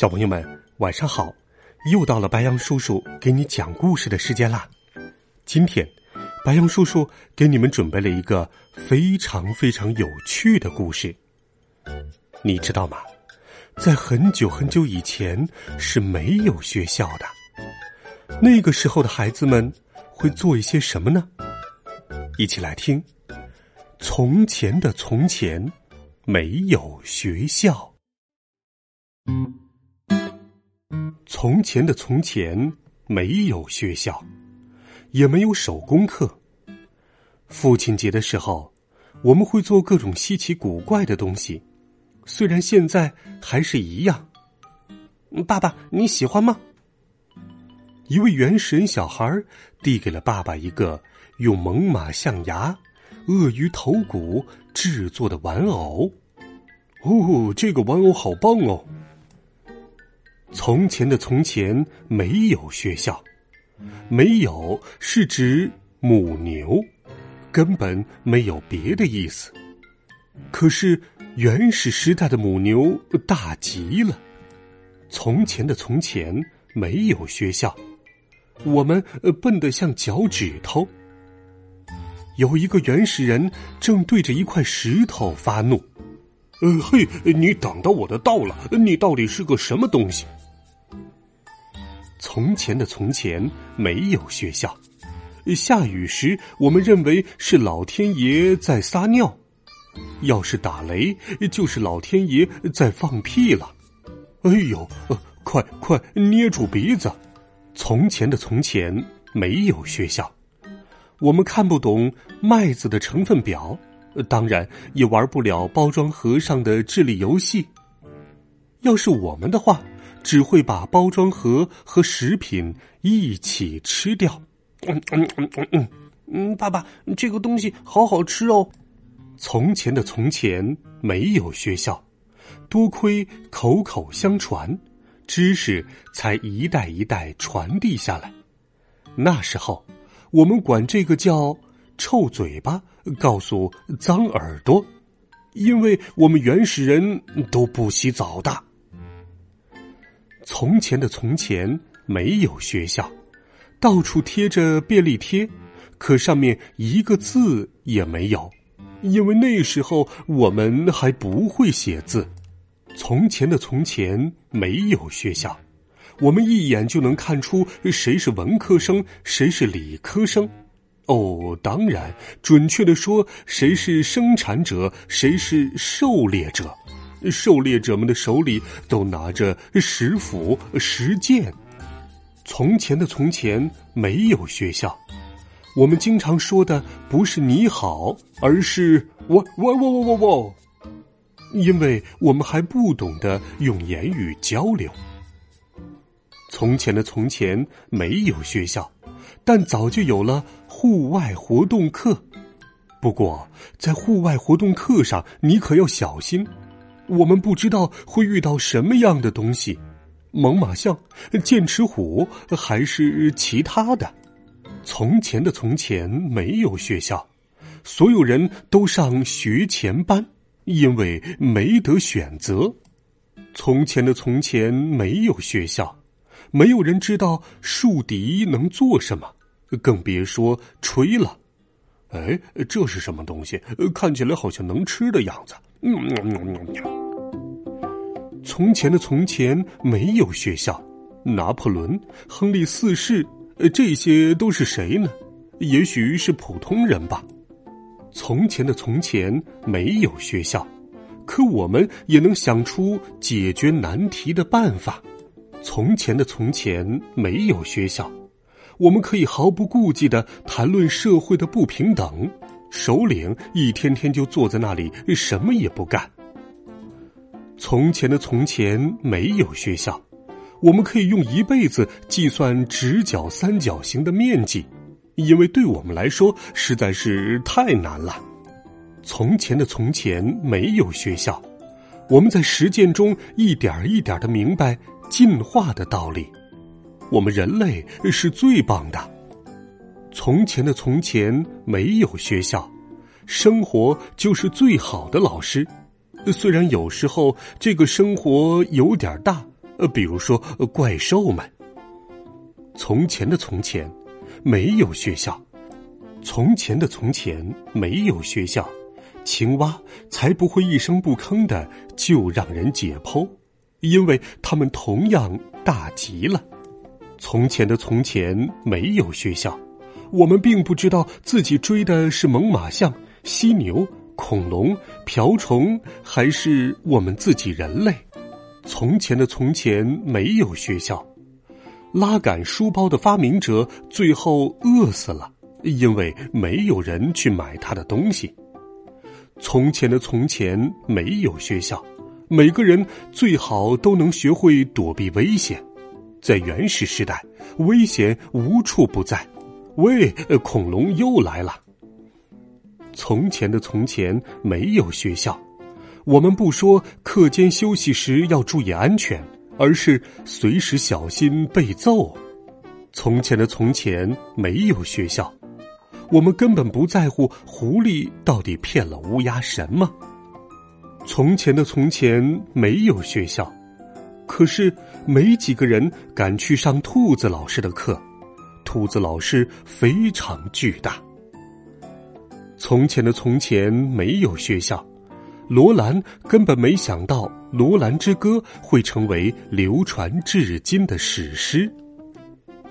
小朋友们，晚上好！又到了白羊叔叔给你讲故事的时间啦。今天，白羊叔叔给你们准备了一个非常非常有趣的故事。你知道吗？在很久很久以前是没有学校的。那个时候的孩子们会做一些什么呢？一起来听。从前的从前，没有学校。从前的从前没有学校，也没有手工课。父亲节的时候，我们会做各种稀奇古怪的东西，虽然现在还是一样。爸爸，你喜欢吗？一位原始人小孩递给了爸爸一个用猛犸象牙、鳄鱼头骨制作的玩偶。哦，这个玩偶好棒哦！从前的从前没有学校，没有是指母牛，根本没有别的意思。可是原始时代的母牛大极了。从前的从前没有学校，我们笨得像脚趾头。有一个原始人正对着一块石头发怒：“呃嘿，你挡到我的道了！你到底是个什么东西？”从前的从前没有学校，下雨时我们认为是老天爷在撒尿，要是打雷就是老天爷在放屁了。哎呦，快快捏住鼻子！从前的从前没有学校，我们看不懂麦子的成分表，当然也玩不了包装盒上的智力游戏。要是我们的话。只会把包装盒和食品一起吃掉。嗯嗯嗯嗯嗯，爸爸，这个东西好好吃哦。从前的从前没有学校，多亏口口相传，知识才一代一代传递下来。那时候，我们管这个叫“臭嘴巴”，告诉“脏耳朵”，因为我们原始人都不洗澡的。从前的从前没有学校，到处贴着便利贴，可上面一个字也没有，因为那时候我们还不会写字。从前的从前没有学校，我们一眼就能看出谁是文科生，谁是理科生。哦，当然，准确的说，谁是生产者，谁是狩猎者。狩猎者们的手里都拿着石斧、石剑。从前的从前没有学校，我们经常说的不是你好，而是我我我我我我，因为我们还不懂得用言语交流。从前的从前没有学校，但早就有了户外活动课。不过，在户外活动课上，你可要小心。我们不知道会遇到什么样的东西，猛犸象、剑齿虎还是其他的。从前的从前没有学校，所有人都上学前班，因为没得选择。从前的从前没有学校，没有人知道树敌能做什么，更别说吹了。哎，这是什么东西？看起来好像能吃的样子。嗯嗯嗯嗯。从前的从前没有学校，拿破仑、亨利四世，呃这些都是谁呢？也许是普通人吧。从前的从前没有学校，可我们也能想出解决难题的办法。从前的从前没有学校，我们可以毫不顾忌的谈论社会的不平等。首领一天天就坐在那里，什么也不干。从前的从前没有学校，我们可以用一辈子计算直角三角形的面积，因为对我们来说实在是太难了。从前的从前没有学校，我们在实践中一点一点的明白进化的道理。我们人类是最棒的。从前的从前没有学校，生活就是最好的老师。虽然有时候这个生活有点大，呃，比如说怪兽们。从前的从前，没有学校。从前的从前没有学校，青蛙才不会一声不吭的就让人解剖，因为它们同样大极了。从前的从前没有学校，我们并不知道自己追的是猛犸象、犀牛。恐龙、瓢虫，还是我们自己人类？从前的从前没有学校，拉杆书包的发明者最后饿死了，因为没有人去买他的东西。从前的从前没有学校，每个人最好都能学会躲避危险。在原始时代，危险无处不在。喂，恐龙又来了。从前的从前没有学校，我们不说课间休息时要注意安全，而是随时小心被揍。从前的从前没有学校，我们根本不在乎狐狸到底骗了乌鸦什么。从前的从前没有学校，可是没几个人敢去上兔子老师的课，兔子老师非常巨大。从前的从前没有学校，罗兰根本没想到《罗兰之歌》会成为流传至今的史诗。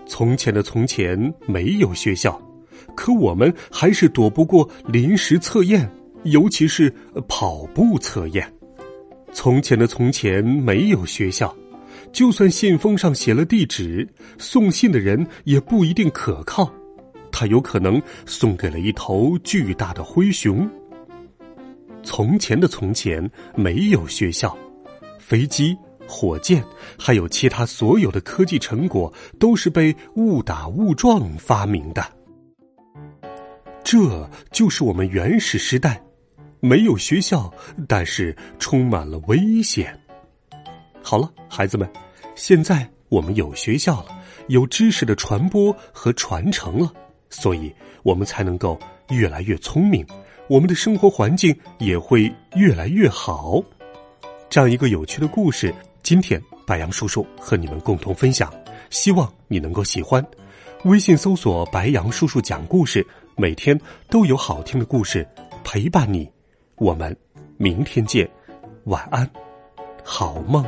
从前的从前没有学校，可我们还是躲不过临时测验，尤其是跑步测验。从前的从前没有学校，就算信封上写了地址，送信的人也不一定可靠。他有可能送给了一头巨大的灰熊。从前的从前没有学校，飞机、火箭，还有其他所有的科技成果，都是被误打误撞发明的。这就是我们原始时代，没有学校，但是充满了危险。好了，孩子们，现在我们有学校了，有知识的传播和传承了。所以，我们才能够越来越聪明，我们的生活环境也会越来越好。这样一个有趣的故事，今天白杨叔叔和你们共同分享，希望你能够喜欢。微信搜索“白杨叔叔讲故事”，每天都有好听的故事陪伴你。我们明天见，晚安，好梦。